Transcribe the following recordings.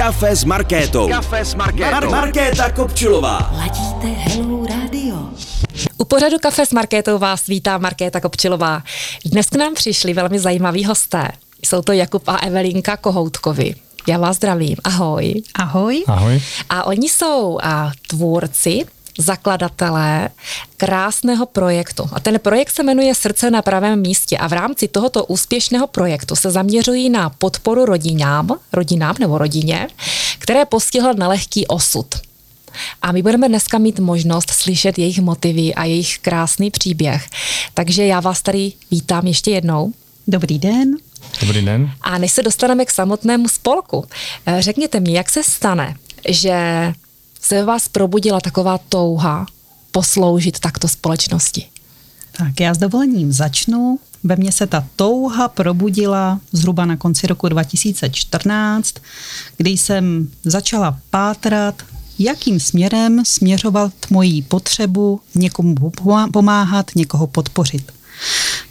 Kafe s Markétou. Kafe s Markétou. Mar- Markéta Kopčilová. Ladíte Hello Radio. U pořadu Kafe s Markétou vás vítá Markéta Kopčilová. Dnes k nám přišli velmi zajímaví hosté. Jsou to Jakub a Evelinka Kohoutkovi. Já vás zdravím. Ahoj. Ahoj. Ahoj. A oni jsou a, tvůrci zakladatelé krásného projektu. A ten projekt se jmenuje Srdce na pravém místě a v rámci tohoto úspěšného projektu se zaměřují na podporu rodinám, rodinám nebo rodině, které postihl nelehký osud. A my budeme dneska mít možnost slyšet jejich motivy a jejich krásný příběh. Takže já vás tady vítám ještě jednou. Dobrý den. Dobrý den. A než se dostaneme k samotnému spolku, eh, řekněte mi, jak se stane, že se ve vás probudila taková touha posloužit takto společnosti? Tak já s dovolením začnu. Ve mně se ta touha probudila zhruba na konci roku 2014, kdy jsem začala pátrat, jakým směrem směřovat moji potřebu někomu pomáhat, někoho podpořit.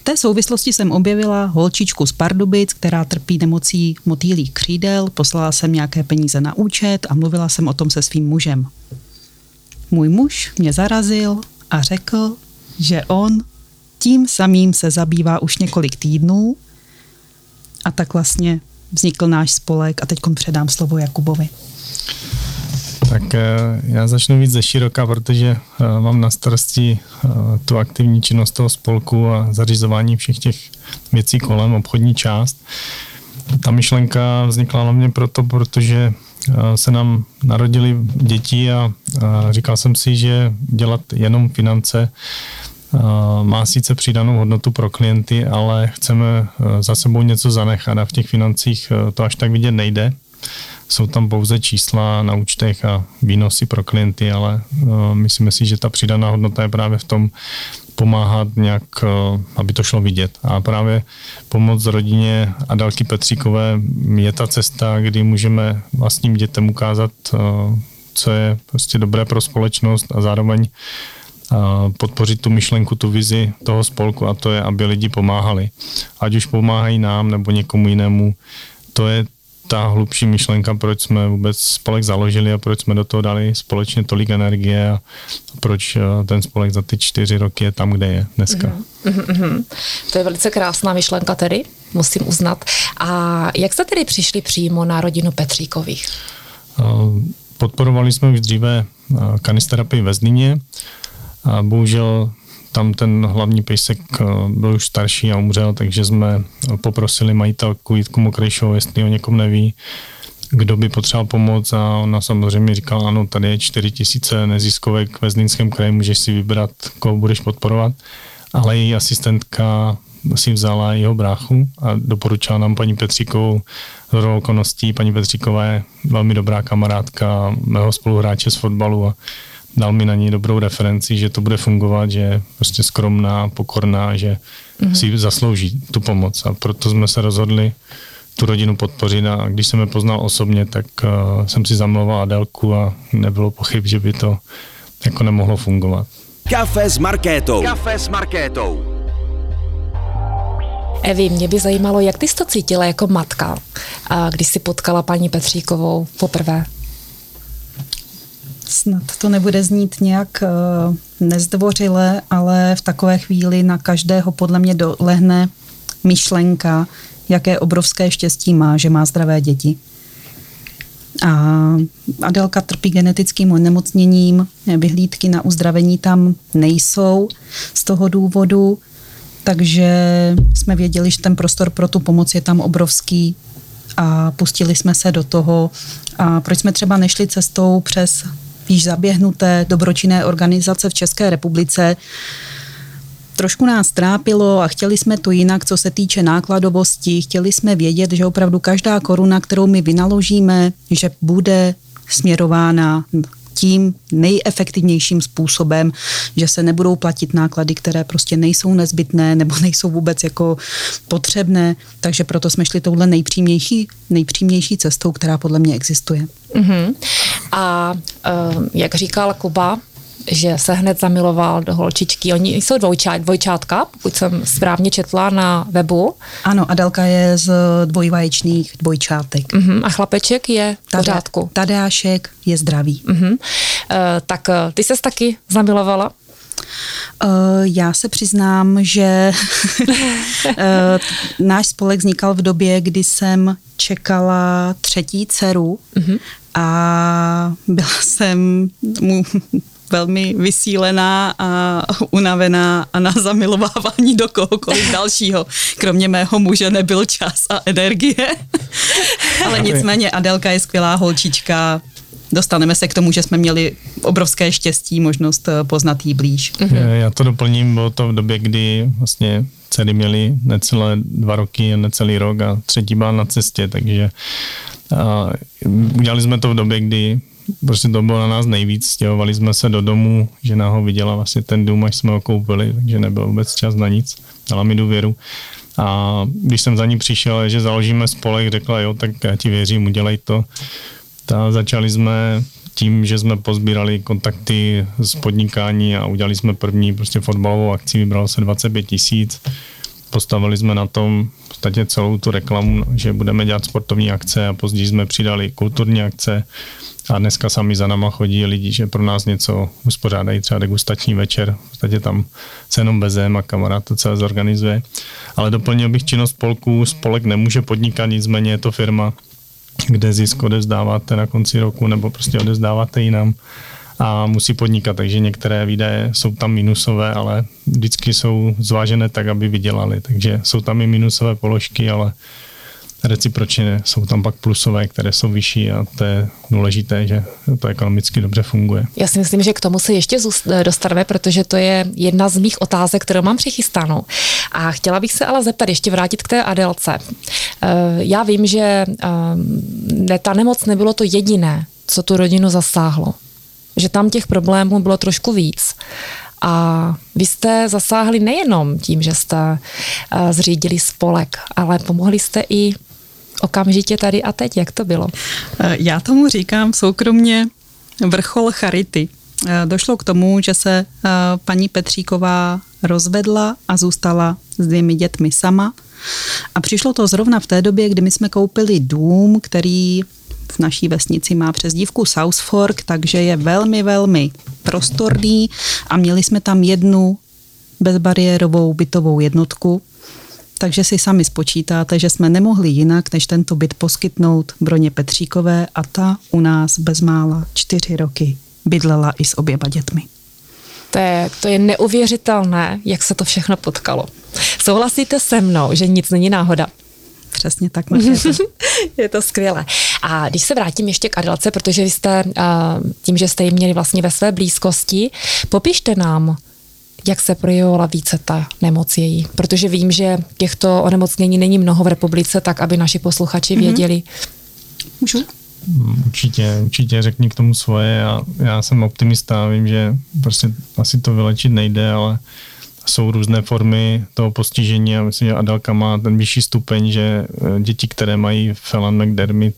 Té souvislosti jsem objevila holčičku z Pardubic, která trpí nemocí motýlých křídel, poslala jsem nějaké peníze na účet a mluvila jsem o tom se svým mužem. Můj muž mě zarazil a řekl, že on tím samým se zabývá už několik týdnů a tak vlastně vznikl náš spolek a teď předám slovo Jakubovi. Tak eh, já začnu víc ze široka, protože eh, mám na starosti eh, tu aktivní činnost toho spolku a zařizování všech těch věcí kolem, obchodní část. Ta myšlenka vznikla hlavně proto, protože se nám narodili děti a říkal jsem si, že dělat jenom finance má sice přidanou hodnotu pro klienty, ale chceme za sebou něco zanechat a v těch financích to až tak vidět nejde jsou tam pouze čísla na účtech a výnosy pro klienty, ale uh, myslíme si, že ta přidaná hodnota je právě v tom pomáhat nějak, uh, aby to šlo vidět. A právě pomoc rodině Adalky Petříkové je ta cesta, kdy můžeme vlastním dětem ukázat, uh, co je prostě dobré pro společnost a zároveň podpořit tu myšlenku, tu vizi toho spolku a to je, aby lidi pomáhali. Ať už pomáhají nám nebo někomu jinému, to je ta hlubší myšlenka, proč jsme vůbec spolek založili a proč jsme do toho dali společně tolik energie a proč eh, ten spolek za ty čtyři roky je tam, kde je dneska. Mm-hmm, mm-hmm. To je velice krásná myšlenka tedy, musím uznat. A jak jste tedy přišli přímo na rodinu Petříkových? Eh, podporovali jsme už dříve eh, kanisterapii ve Zlíně. A bohužel tam ten hlavní pejsek eh, byl už starší a umřel, takže jsme poprosili majitelku Jitku Mokrejšovou, jestli o někom neví, kdo by potřeboval pomoc a ona samozřejmě říkala, ano, tady je 4 tisíce neziskovek ve Zlínském kraji, můžeš si vybrat, koho budeš podporovat, ale její asistentka si vzala jeho bráchu a doporučila nám paní Petříkovou z okolností. Paní Petříková je velmi dobrá kamarádka mého spoluhráče z fotbalu a dal mi na ní dobrou referenci, že to bude fungovat, že je prostě skromná, pokorná, že mm-hmm. si zaslouží tu pomoc a proto jsme se rozhodli tu rodinu podpořit a když jsem je poznal osobně, tak uh, jsem si zamlouval Adelku a nebylo pochyb, že by to jako nemohlo fungovat. Kafe s Markétou. Kafe s Markétou. Evi, mě by zajímalo, jak ty jsi to cítila jako matka, když jsi potkala paní Petříkovou poprvé? Snad to nebude znít nějak eh, nezdvořile, ale v takové chvíli na každého podle mě dolehne myšlenka, jaké obrovské štěstí má, že má zdravé děti. A Adelka trpí genetickým onemocněním, vyhlídky na uzdravení tam nejsou z toho důvodu, takže jsme věděli, že ten prostor pro tu pomoc je tam obrovský a pustili jsme se do toho. A proč jsme třeba nešli cestou přes již zaběhnuté dobročinné organizace v České republice. Trošku nás trápilo a chtěli jsme to jinak, co se týče nákladovosti. Chtěli jsme vědět, že opravdu každá koruna, kterou my vynaložíme, že bude směrována tím nejefektivnějším způsobem, že se nebudou platit náklady, které prostě nejsou nezbytné nebo nejsou vůbec jako potřebné, takže proto jsme šli touhle nejpřímější, nejpřímější cestou, která podle mě existuje. Uh-huh. A uh, jak říkal Kuba, že se hned zamiloval do holčičky. Oni jsou dvojčá, dvojčátka, pokud jsem správně četla na webu. Ano, Adelka je z dvojvaječných dvojčátek. Uh-huh. A chlapeček je v pořádku. Tadeášek je zdravý. Uh-huh. Uh, tak uh, ty ses taky zamilovala? Uh, já se přiznám, že uh, náš spolek vznikal v době, kdy jsem čekala třetí dceru uh-huh. a byla jsem mu velmi vysílená a unavená a na zamilovávání do kohokoliv dalšího. Kromě mého muže nebyl čas a energie. Ale nicméně Adelka je skvělá holčička, dostaneme se k tomu, že jsme měli obrovské štěstí, možnost eh, poznat jí blíž. Mhm. Já to doplním, bylo to v době, kdy vlastně dcery měly necelé dva roky, necelý rok a třetí byla na cestě, takže a udělali jsme to v době, kdy prostě to bylo na nás nejvíc, stěhovali jsme se do domu, žena ho viděla vlastně ten dům, až jsme ho koupili, takže nebyl vůbec čas na nic, dala mi důvěru. A když jsem za ní přišel, že založíme spolek, řekla jo, tak já ti věřím, udělej to. Ta začali jsme tím, že jsme pozbírali kontakty z podnikání a udělali jsme první prostě fotbalovou akci, vybralo se 25 tisíc. Postavili jsme na tom v podstatě celou tu reklamu, že budeme dělat sportovní akce a později jsme přidali kulturní akce a dneska sami za náma chodí lidi, že pro nás něco uspořádají, třeba degustační večer, v podstatě tam se jenom bezem a kamarád to celé zorganizuje. Ale doplnil bych činnost spolku, spolek nemůže podnikat, nicméně je to firma, kde zisk odezdáváte na konci roku nebo prostě odezdáváte jinam a musí podnikat, takže některé výdaje jsou tam minusové, ale vždycky jsou zvážené tak, aby vydělali, takže jsou tam i minusové položky, ale recipročně jsou tam pak plusové, které jsou vyšší a to je důležité, že to ekonomicky dobře funguje. Já si myslím, že k tomu se ještě dostaneme, protože to je jedna z mých otázek, kterou mám přichystanou. A chtěla bych se ale zeptat, ještě vrátit k té Adelce. Eh, já vím, že eh, ta nemoc nebylo to jediné, co tu rodinu zasáhlo. Že tam těch problémů bylo trošku víc. A vy jste zasáhli nejenom tím, že jste eh, zřídili spolek, ale pomohli jste i okamžitě tady a teď. Jak to bylo? Eh, já tomu říkám soukromně vrchol charity. Eh, došlo k tomu, že se eh, paní Petříková rozvedla a zůstala s dvěmi dětmi sama. A přišlo to zrovna v té době, kdy my jsme koupili dům, který v naší vesnici má přezdívku South Fork, takže je velmi, velmi prostorný a měli jsme tam jednu bezbariérovou bytovou jednotku, takže si sami spočítáte, že jsme nemohli jinak, než tento byt poskytnout Broně Petříkové a ta u nás bezmála čtyři roky bydlela i s oběma dětmi. To je, to je neuvěřitelné, jak se to všechno potkalo. Souhlasíte se mnou, že nic není náhoda? Přesně tak, Je to skvělé. A když se vrátím ještě k Adelce, protože vy jste tím, že jste ji měli vlastně ve své blízkosti, popište nám, jak se projevovala více ta nemoc její. Protože vím, že těchto onemocnění není mnoho v republice, tak aby naši posluchači mm-hmm. věděli. Můžu? Určitě, určitě řekni k tomu svoje. Já, já jsem optimista, vím, že prostě asi to vylečit nejde, ale jsou různé formy toho postižení a myslím, že Adelka má ten vyšší stupeň, že eh, děti, které mají Phelan-McDermid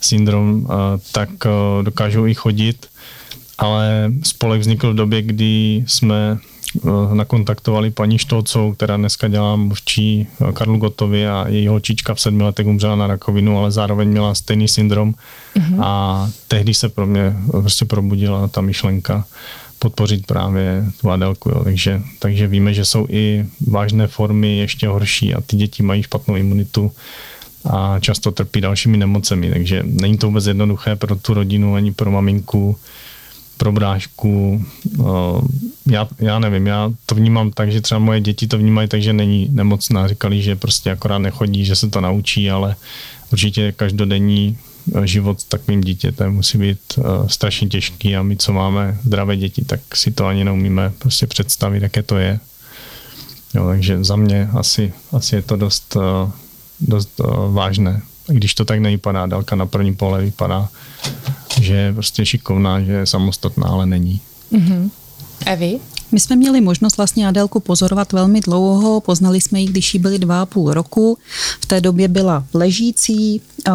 syndrom, eh, tak eh, dokážou i chodit, ale spolek vznikl v době, kdy jsme nakontaktovali paní Štolcovou, která dneska dělá mluvčí eh, Karlu Gotovi a její holčička v sedmi letech umřela na rakovinu, ale zároveň měla stejný syndrom mm-hmm. a tehdy se pro mě prostě probudila ta myšlenka podpořit právě tu Adelku. Jo. Takže, takže víme, že jsou i vážné formy ještě horší a ty děti mají špatnou imunitu a často trpí dalšími nemocemi, takže není to vůbec jednoduché pro tu rodinu ani pro maminku pro brášku. Já, já nevím, já to vnímám tak, že třeba moje děti to vnímají tak, že není nemocná. Říkali, že prostě akorát nechodí, že se to naučí, ale určitě každodenní e, život s takovým dítětem musí být uh, strašně těžký a my, co máme zdravé děti, tak si to ani neumíme prostě představit, jaké to je. Jo, takže za mě asi, asi je to dost, dost vážné. I když to tak nevypadá, dálka na první pole vypadá že je prostě šikovná, že je samostatná, ale není. Mm-hmm. Evi? My jsme měli možnost vlastně Adélku pozorovat velmi dlouho, poznali jsme ji, když jí byly dva a půl roku. V té době byla ležící, eh,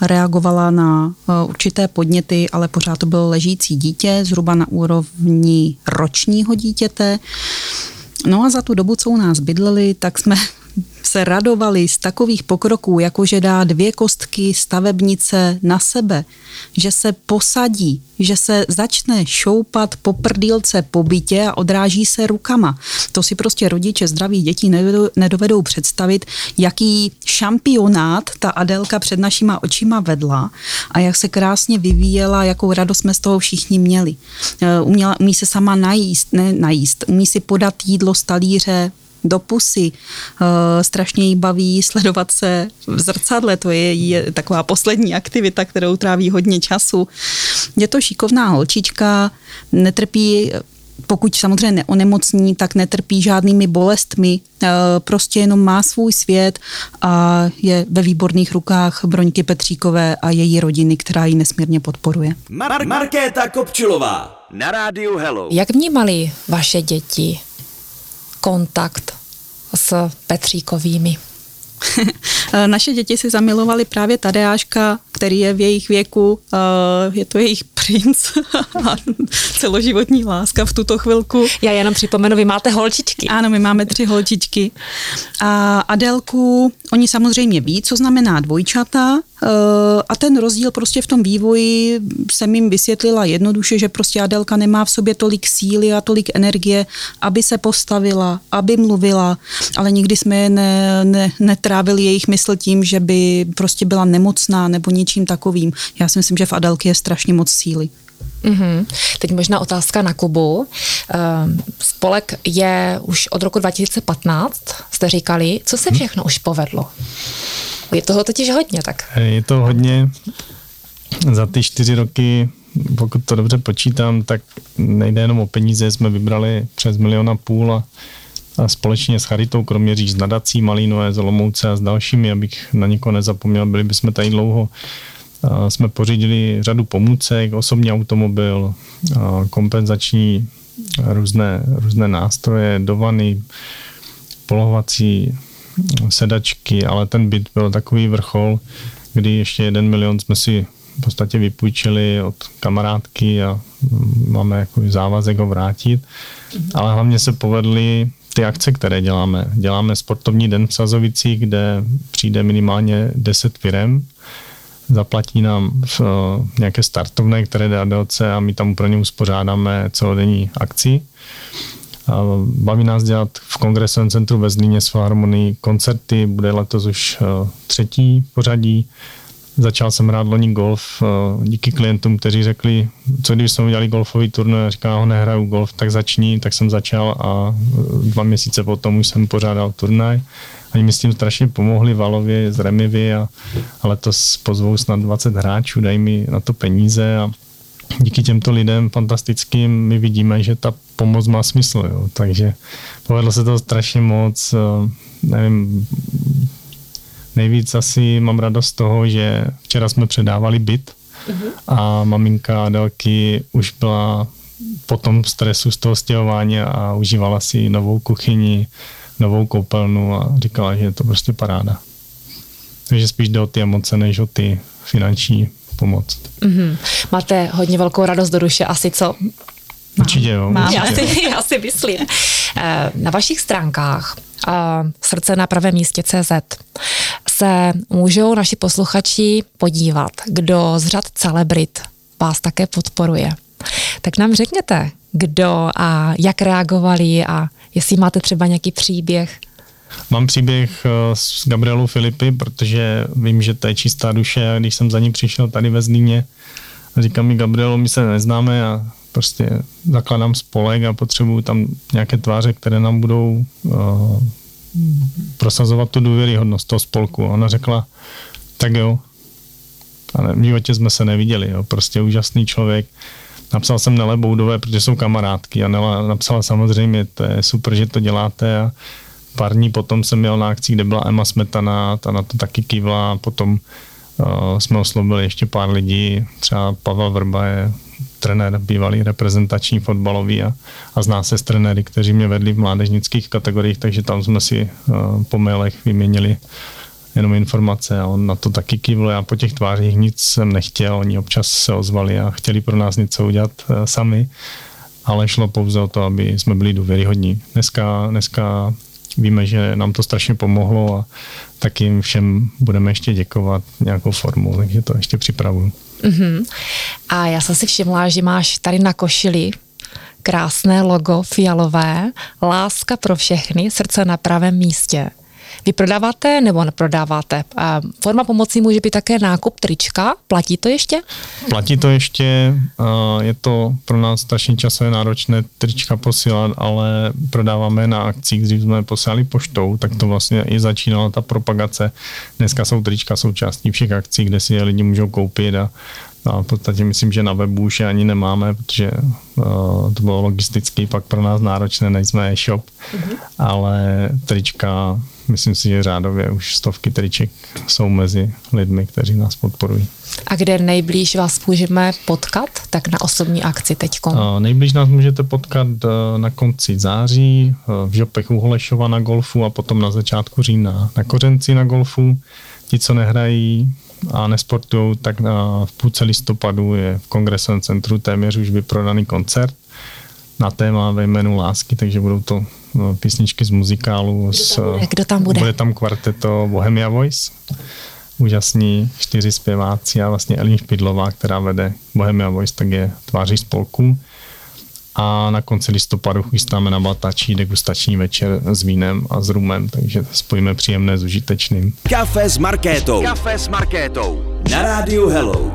reagovala na eh, určité podněty, ale pořád to bylo ležící dítě, zhruba na úrovni ročního dítěte. No a za tu dobu, co u nás bydleli, tak jsme se radovali z takových pokroků, jako že dá dvě kostky stavebnice na sebe, že se posadí, že se začne šoupat po prdílce po bytě a odráží se rukama. To si prostě rodiče zdraví dětí nedovedou, nedovedou představit, jaký šampionát ta Adelka před našima očima vedla a jak se krásně vyvíjela, jakou radost jsme z toho všichni měli. E, uměla, umí se sama najíst, ne najíst, umí si podat jídlo z talíře do pusy. Eh, strašně jí baví sledovat se v zrcadle, to je, je taková poslední aktivita, kterou tráví hodně času. Je to šikovná holčička, netrpí pokud samozřejmě neonemocní, tak netrpí žádnými bolestmi, eh, prostě jenom má svůj svět a je ve výborných rukách Broňky Petříkové a její rodiny, která ji nesmírně podporuje. Mar- Markéta Kopčilová na rádiu Hello. Jak vnímali vaše děti kontakt s Petříkovými? Naše děti si zamilovali právě Tadeáška, který je v jejich věku, je to jejich princ a celoživotní láska v tuto chvilku. Já jenom připomenu, vy máte holčičky. Ano, my máme tři holčičky. A Adelku, oni samozřejmě ví, co znamená dvojčata, eh, a ten rozdíl prostě v tom vývoji jsem jim vysvětlila jednoduše, že prostě Adelka nemá v sobě tolik síly a tolik energie, aby se postavila, aby mluvila, ale nikdy jsme ne, ne, netrávili jejich mysl tím, že by prostě byla nemocná nebo něčím takovým. Já si myslím, že v Adelky je strašně moc síly. Mm-hmm. Teď možná otázka na Kubu. Ehm, spolek je už od roku 2015, jste říkali. Co se mhm. všechno už povedlo? Je toho totiž hodně, tak. Je to hodně. Za ty čtyři roky, pokud to dobře počítám, tak nejde jenom o peníze, jsme vybrali přes miliona půl a, a společně s Charitou Kroměříž, s nadací Malínové, z Olomouce a s dalšími, abych na někoho nezapomněl, byli bychom tady dlouho, jsme pořídili řadu pomůcek, osobní automobil, kompenzační různé, různé nástroje, dovany, polohovací sedačky, ale ten byt byl takový vrchol, kdy ještě jeden milion jsme si v podstatě vypůjčili od kamarádky a máme jako závazek ho vrátit. Ale hlavně se povedly ty akce, které děláme. Děláme sportovní den v Sazovici, kde přijde minimálně 10 firem zaplatí nám uh, nějaké startovné, které jde ADLC a my tam pro ně uspořádáme celodenní akci. Baví nás dělat v kongresovém centru ve Zlíně s Filharmonii koncerty, bude letos už uh, třetí pořadí. Začal jsem hrát loni golf díky klientům, kteří řekli, co když jsme udělali golfový turnaj, říká, ho nehraju golf, tak začni, tak jsem začal a dva měsíce potom už jsem pořádal turnaj. Oni mi s tím strašně pomohli Valově z Remivy a, a letos pozvou snad 20 hráčů, dají mi na to peníze a díky těmto lidem fantastickým my vidíme, že ta pomoc má smysl. Jo. Takže povedlo se to strašně moc. Eh, nevím, nejvíc asi mám radost z toho, že včera jsme předávali byt uh-huh. a maminka Adelky už byla po tom stresu z toho stěhování a užívala si novou kuchyni, novou koupelnu a říkala, že je to prostě paráda. Takže spíš jde o ty emoce, než o ty finanční pomoc. Mm-hmm. Máte hodně velkou radost do duše, asi co? Určitě jo. Mám. Já, si, já si myslím. Eh, na vašich stránkách eh, srdce na pravém místě CZ se můžou naši posluchači podívat, kdo z řad celebrit vás také podporuje. Tak nám řekněte, kdo a jak reagovali a jestli máte třeba nějaký příběh. Mám příběh eh, s Gabrielou Filipy, protože vím, že to je čistá duše a když jsem za ní přišel tady ve Zlíně, říkám mi Gabrielo, my se neznáme a prostě zakladám spolek a potřebuju tam nějaké tváře, které nám budou uh, prosazovat tu důvěryhodnost toho spolku. A ona řekla, tak jo. Ale v životě jsme se neviděli, jo. prostě úžasný člověk. Napsal jsem Nele Boudové, protože jsou kamarádky a Nela napsala samozřejmě, to je super, že to děláte a pár dní potom jsem měl na akci, kde byla Emma Smetana, ta na to taky kývla, potom uh, jsme oslovili ještě pár lidí, třeba Pavel Vrba je trenér bývalý reprezentační fotbalový a, a zná se s trenéry, kteří mě vedli v mládežnických kategoriích, takže tam jsme si uh, po mailech vyměnili jenom informace a on na to taky kývl. Já po těch tvářích nic jsem nechtěl, oni občas se ozvali a chtěli pro nás něco udělat uh, sami, ale šlo pouze o to, aby jsme byli důvěryhodní. Dneska, dneska víme, že nám to strašně pomohlo a tak jim všem budeme ještě děkovat nějakou formou, takže to ještě připravuju. Uh-huh. A já jsem si všimla, že máš tady na košili krásné logo fialové, láska pro všechny, srdce na pravém místě. Vy prodáváte nebo neprodáváte? Forma pomoci může být také nákup trička. Platí to ještě? Platí to ještě. Je to pro nás strašně časové náročné trička posílat, ale prodáváme na akcích. Dřív jsme posílali poštou, tak to vlastně i začínala ta propagace. Dneska jsou trička součástí všech akcí, kde si je lidi můžou koupit a a v podstatě myslím, že na webu už je ani nemáme, protože uh, to bylo logisticky pak pro nás náročné, nejsme e-shop, mm-hmm. ale trička myslím si, že řádově už stovky triček jsou mezi lidmi, kteří nás podporují. A kde nejblíž vás můžeme potkat, tak na osobní akci teď? Nejblíž nás můžete potkat e, na konci září e, v Žopech u Holešova na golfu a potom na začátku října na Kořenci na golfu. Ti, co nehrají a nesportují, tak v půlce listopadu je v kongresovém centru téměř už vyprodaný koncert na téma ve jménu lásky, takže budou to no, písničky z muzikálu. S, Kdo tam bude? Bude tam kvarteto Bohemia Voice, úžasní čtyři zpěváci a vlastně Elin Špidlová, která vede Bohemia Voice, tak je tváří spolku. A na konci listopadu chystáme na Batačí degustační večer s vínem a s rumem, takže spojíme příjemné s užitečným. Kafe s Markétou. Kafe s Markétou. Na rádiu Hello.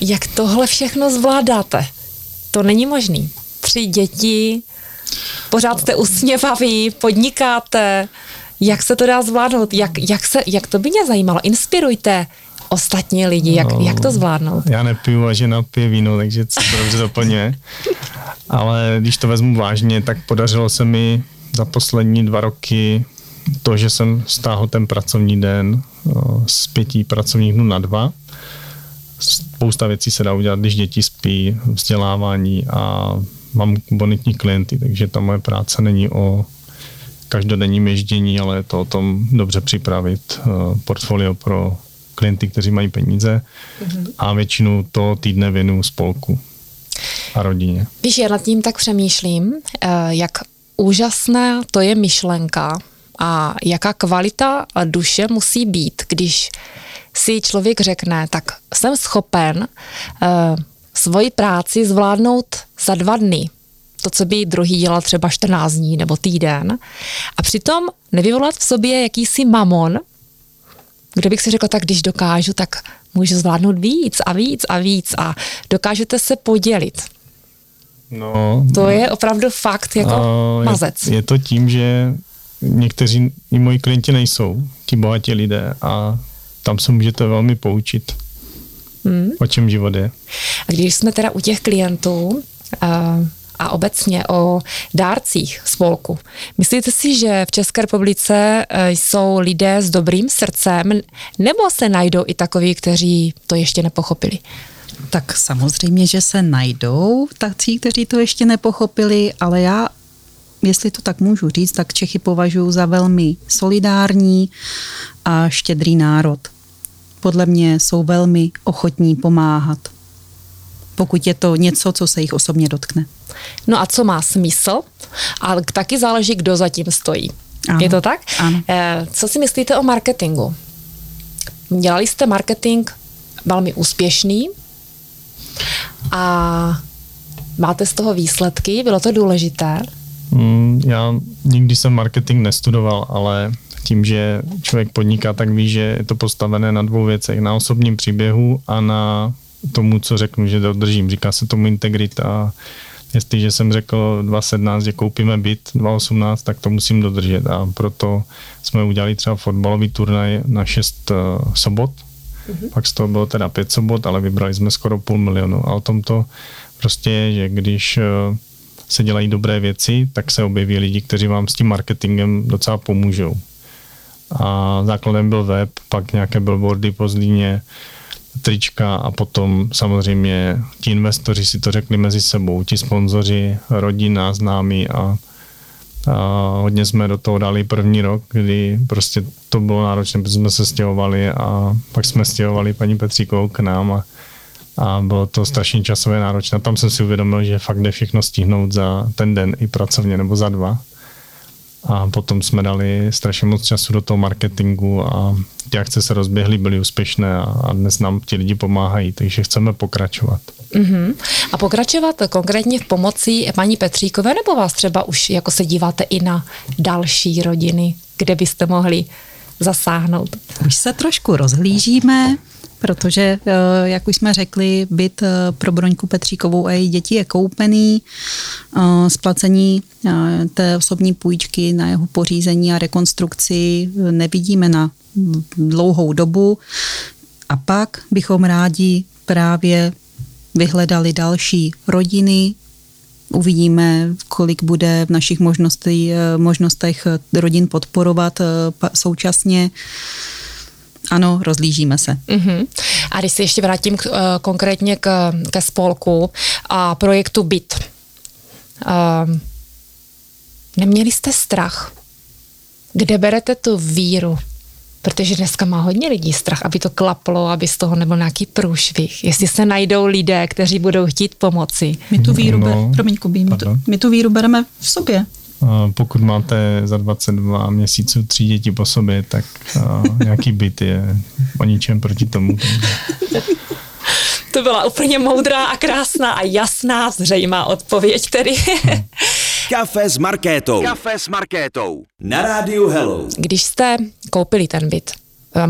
Jak tohle všechno zvládáte? To není možný. Tři děti, pořád jste usměvaví, podnikáte. Jak se to dá zvládnout? Jak, jak, se, jak to by mě zajímalo? Inspirujte ostatní lidi, jak, no, jak to zvládnout? Já nepiju a žena pije víno, takže se dobře doplňuje. Ale když to vezmu vážně, tak podařilo se mi za poslední dva roky to, že jsem stáhl ten pracovní den z pěti pracovních dnů na dva spousta věcí se dá udělat, když děti spí, vzdělávání a mám bonitní klienty, takže ta moje práce není o každodenním ježdění, ale je to o tom dobře připravit eh, portfolio pro klienty, kteří mají peníze mm-hmm. a většinu to týdne věnu spolku a rodině. Víš, já nad tím tak přemýšlím, eh, jak úžasná to je myšlenka a jaká kvalita duše musí být, když si člověk řekne, tak jsem schopen uh, svoji práci zvládnout za dva dny, to, co by druhý dělal třeba 14 dní nebo týden, a přitom nevyvolat v sobě jakýsi mamon, kde bych si řekla, tak když dokážu, tak můžu zvládnout víc a víc a víc a dokážete se podělit. No, to je opravdu fakt jako uh, mazec. Je, je to tím, že někteří i moji klienti nejsou ti bohatí lidé a tam se můžete velmi poučit, hmm. o čem život je. A když jsme teda u těch klientů, a, a obecně o dárcích spolku. Myslíte si, že v České republice e, jsou lidé s dobrým srdcem, nebo se najdou i takoví, kteří to ještě nepochopili? Tak samozřejmě, že se najdou tací, kteří to ještě nepochopili, ale já, jestli to tak můžu říct, tak Čechy považuji za velmi solidární a štědrý národ. Podle mě jsou velmi ochotní pomáhat, pokud je to něco, co se jich osobně dotkne. No a co má smysl? Ale taky záleží, kdo zatím stojí. Ano. Je to tak? Ano. Eh, co si myslíte o marketingu? Dělali jste marketing velmi úspěšný a máte z toho výsledky, bylo to důležité? Mm, já nikdy jsem marketing nestudoval, ale tím, že člověk podniká, tak ví, že je to postavené na dvou věcech. Na osobním příběhu a na tomu, co řeknu, že dodržím. Říká se tomu integrita. Jestliže jsem řekl 2017, že koupíme byt 2018, tak to musím dodržet a proto jsme udělali třeba fotbalový turnaj na 6 uh, eh, sobot, mm-hmm. pak z toho bylo teda 5 sobot, ale vybrali jsme skoro půl milionu a o tom to prostě je, že když uh, se dělají dobré věci, tak se objeví lidi, kteří vám s tím marketingem docela pomůžou a základem byl web, pak nějaké billboardy po Zlíně, trička a potom samozřejmě ti investoři si to řekli mezi sebou, ti sponzoři, rodina, známí a, a hodně jsme do toho dali první rok, kdy prostě to bylo náročné, protože jsme se stěhovali a pak jsme stěhovali paní Petříkovou k nám a, a bylo to strašně časové náročné. Tam jsem si uvědomil, že fakt jde všechno stihnout za ten den i pracovně nebo za dva a potom jsme dali strašně moc času do toho marketingu a ty akce se rozběhly, byly úspěšné a, a dnes nám ti lidi pomáhají, takže chceme pokračovat. Uh-huh. A pokračovat konkrétně v pomoci paní Petříkové, nebo vás třeba už jako se díváte i na další rodiny, kde byste mohli zasáhnout? Už se trošku rozhlížíme, protože, eh, jak už jsme řekli, byt eh, pro Broňku Petříkovou a její děti je koupený. Eh, splacení té osobní půjčky na jeho pořízení a rekonstrukci nevidíme na dlouhou dobu. A pak bychom rádi právě vyhledali další rodiny, Uvidíme, kolik bude v našich možnostech rodin podporovat současně ano, rozlížíme se. Uh-huh. A když se ještě vrátím k, uh, konkrétně k, ke spolku a projektu BIT. Uh, neměli jste strach? Kde berete tu víru? Protože dneska má hodně lidí strach, aby to klaplo, aby z toho nebyl nějaký průšvih. Jestli se najdou lidé, kteří budou chtít pomoci. My tu víru, no, ber, promiň, Kubí, my tu, my tu víru bereme v sobě. Pokud máte za 22 měsíců tři děti po sobě, tak nějaký byt je o ničem proti tomu. To byla úplně moudrá a krásná a jasná, zřejmá odpověď tedy. Kafe s Markétou. Kafe s Markétou. Na rádiu Hello. Když jste koupili ten byt,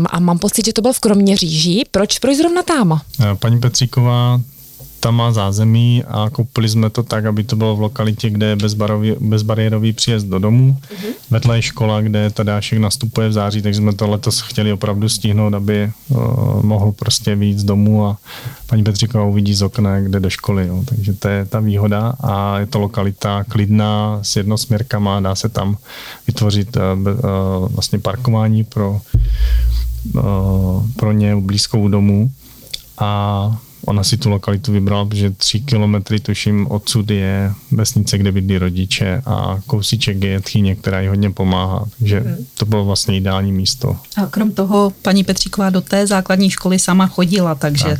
a mám pocit, že to byl v Kroměříži. Proč, proč zrovna tam? Paní Petříková tam má zázemí a koupili jsme to tak, aby to bylo v lokalitě, kde je bezbarový, bezbariérový příjezd do domu. Mm-hmm. Vedle je škola, kde Tadášek nastupuje v září, takže jsme to letos chtěli opravdu stihnout, aby uh, mohl prostě vyjít z domu a paní Petříková uvidí z okna, kde do školy. Jo. Takže to je ta výhoda a je to lokalita klidná s jednosměrkama, dá se tam vytvořit uh, uh, vlastně parkování pro, uh, pro ně blízkou domu a Ona si tu lokalitu vybrala, protože tři kilometry, tuším, odsud je vesnice, kde bydlí rodiče a kousíček je tchyně, která jí hodně pomáhá. Takže hmm. to bylo vlastně ideální místo. A krom toho paní Petříková do té základní školy sama chodila, takže tak.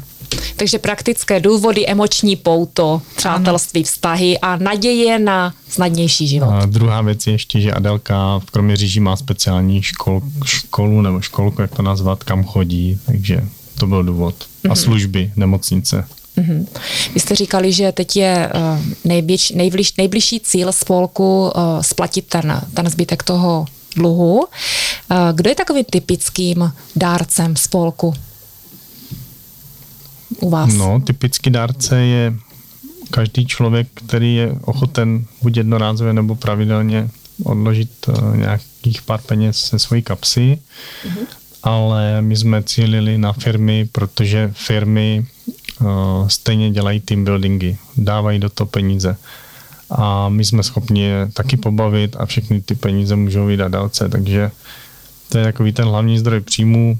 Takže praktické důvody, emoční pouto, přátelství, vztahy a naděje na snadnější život. A druhá věc je ještě, že Adelka v Kroměříži má speciální škol, školu nebo školku, jak to nazvat, kam chodí, takže to byl důvod. A mhm. služby, nemocnice. Mm-hmm. Vy jste říkali, že teď je uh, nejbliž, nejbliž, nejbližší cíl spolku uh, splatit ten, ten zbytek toho dluhu. Uh, kdo je takovým typickým dárcem spolku u vás? No, typický dárce je každý člověk, který je ochoten buď jednorázově nebo pravidelně odložit nějakých pár peněz ze své kapsy. Mm-hmm ale my jsme cílili na firmy, protože firmy uh, stejně dělají team buildingy, dávají do toho peníze a my jsme schopni je taky pobavit a všechny ty peníze můžou vydat dalce, takže to je takový ten hlavní zdroj příjmů,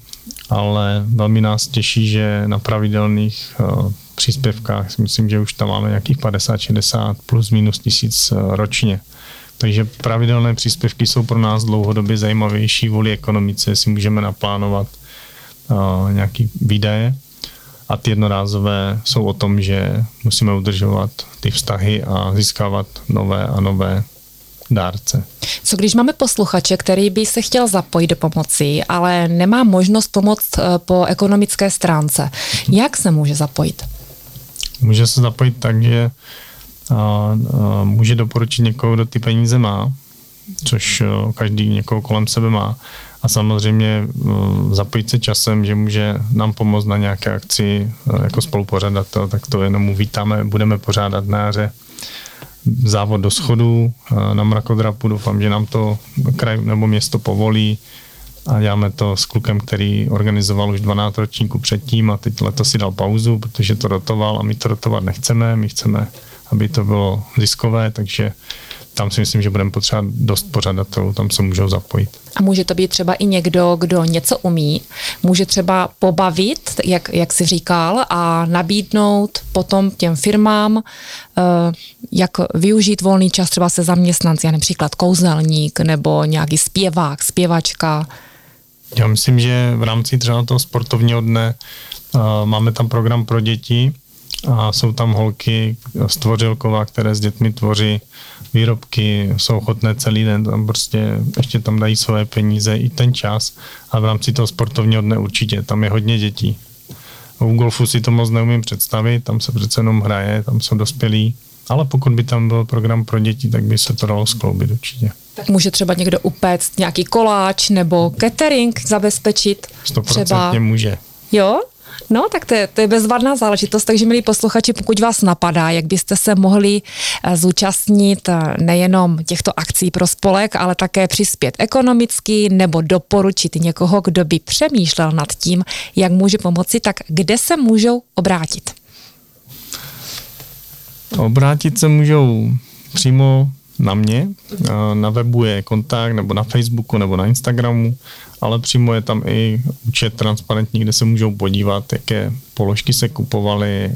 ale velmi nás těší, že na pravidelných uh, příspěvkách myslím, že už tam máme nějakých 50-60 plus minus tisíc uh, ročně. Takže pravidelné příspěvky jsou pro nás dlouhodobě zajímavější vůli ekonomice, si můžeme naplánovat uh, nějaký výdaje a ty jednorázové jsou o tom, že musíme udržovat ty vztahy a získávat nové a nové dárce. Co když máme posluchače, který by se chtěl zapojit do pomoci, ale nemá možnost pomoct e, po ekonomické stránce? Jak se může zapojit? Může se zapojit tak, že a, a může doporučit někoho, kdo ty peníze má, což každý někoho kolem sebe má. A samozřejmě zapojit se časem, že může nám pomoct na nějaké akci jako spolupořadatel, tak to jenom uvítáme. Budeme pořádat na jaře závod do schodu na mrakodrapu. Doufám, že nám to kraj nebo město povolí a děláme to s klukem, který organizoval už 12 ročníků předtím a teď letos si dal pauzu, protože to rotoval a my to rotovat nechceme. My chceme aby to bylo ziskové, takže tam si myslím, že budeme potřebovat dost pořadatelů, tam se můžou zapojit. A může to být třeba i někdo, kdo něco umí, může třeba pobavit, jak, jak jsi říkal, a nabídnout potom těm firmám, uh, jak využít volný čas třeba se zaměstnanci, například kouzelník nebo nějaký zpěvák, zpěvačka. Já myslím, že v rámci třeba toho sportovního dne uh, máme tam program pro děti, a jsou tam holky z Tvořilkova, které s dětmi tvoří výrobky, jsou ochotné celý den, tam prostě ještě tam dají svoje peníze i ten čas a v rámci toho sportovního dne určitě, tam je hodně dětí. U golfu si to moc neumím představit, tam se přece jenom hraje, tam jsou dospělí, ale pokud by tam byl program pro děti, tak by se to dalo skloubit určitě. Tak může třeba někdo upéct nějaký koláč nebo catering zabezpečit? 100% třeba... může. Jo? No, tak to je, to je bezvadná záležitost, takže milí posluchači, pokud vás napadá, jak byste se mohli eh, zúčastnit eh, nejenom těchto akcí pro spolek, ale také přispět ekonomicky nebo doporučit někoho, kdo by přemýšlel nad tím, jak může pomoci, tak kde se můžou obrátit? Obrátit se můžou přímo na mě. Na webu je kontakt, nebo na Facebooku, nebo na Instagramu, ale přímo je tam i účet transparentní, kde se můžou podívat, jaké položky se kupovaly,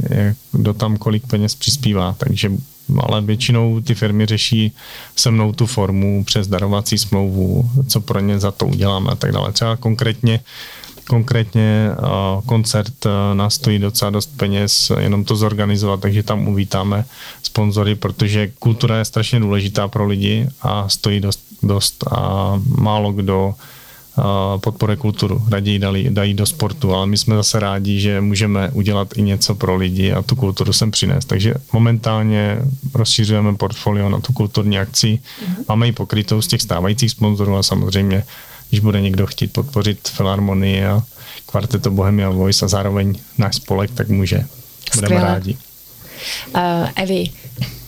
kdo tam kolik peněz přispívá. Takže ale většinou ty firmy řeší se mnou tu formu přes darovací smlouvu, co pro ně za to uděláme a tak dále. Třeba konkrétně Konkrétně koncert nás stojí docela dost peněz, jenom to zorganizovat, takže tam uvítáme sponzory, protože kultura je strašně důležitá pro lidi a stojí dost, dost a málo kdo podporuje kulturu, raději dali, dají do sportu, ale my jsme zase rádi, že můžeme udělat i něco pro lidi a tu kulturu sem přinést. Takže momentálně rozšířujeme portfolio na tu kulturní akci, máme ji pokrytou z těch stávajících sponzorů a samozřejmě když bude někdo chtít podpořit Filharmonii a kvarteto Bohemia Voice a zároveň náš spolek, tak může. Budeme Skvěle. rádi. Uh, Evi,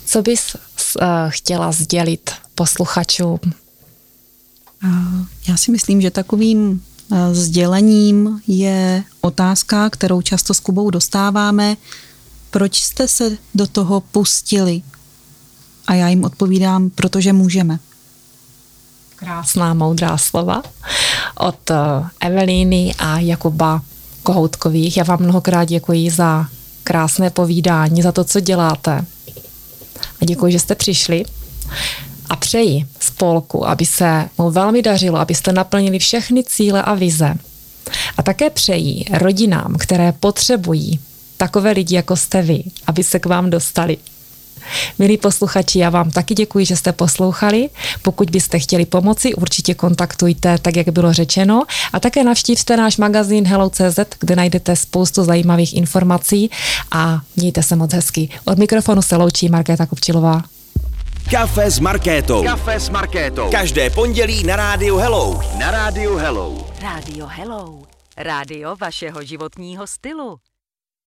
co bys uh, chtěla sdělit posluchačům? Uh, já si myslím, že takovým uh, sdělením je otázka, kterou často s Kubou dostáváme. Proč jste se do toho pustili? A já jim odpovídám, protože můžeme. Krásná, moudrá slova od eh, Evelíny a Jakuba Kohoutkových. Já vám mnohokrát děkuji za krásné povídání, za to, co děláte. A děkuji, že jste přišli. A přeji spolku, aby se mu velmi dařilo, abyste naplnili všechny cíle a vize. A také přeji rodinám, které potřebují takové lidi, jako jste vy, aby se k vám dostali. Milí posluchači, já vám taky děkuji, že jste poslouchali. Pokud byste chtěli pomoci, určitě kontaktujte, tak jak bylo řečeno. A také navštívte náš magazín Hello.cz, kde najdete spoustu zajímavých informací a mějte se moc hezky. Od mikrofonu se loučí Markéta Kupčilová. Kafe s Markétou. Kafe s Markétou. Každé pondělí na rádiu Hello. Na rádiu Hello. Rádio Hello. Rádio vašeho životního stylu.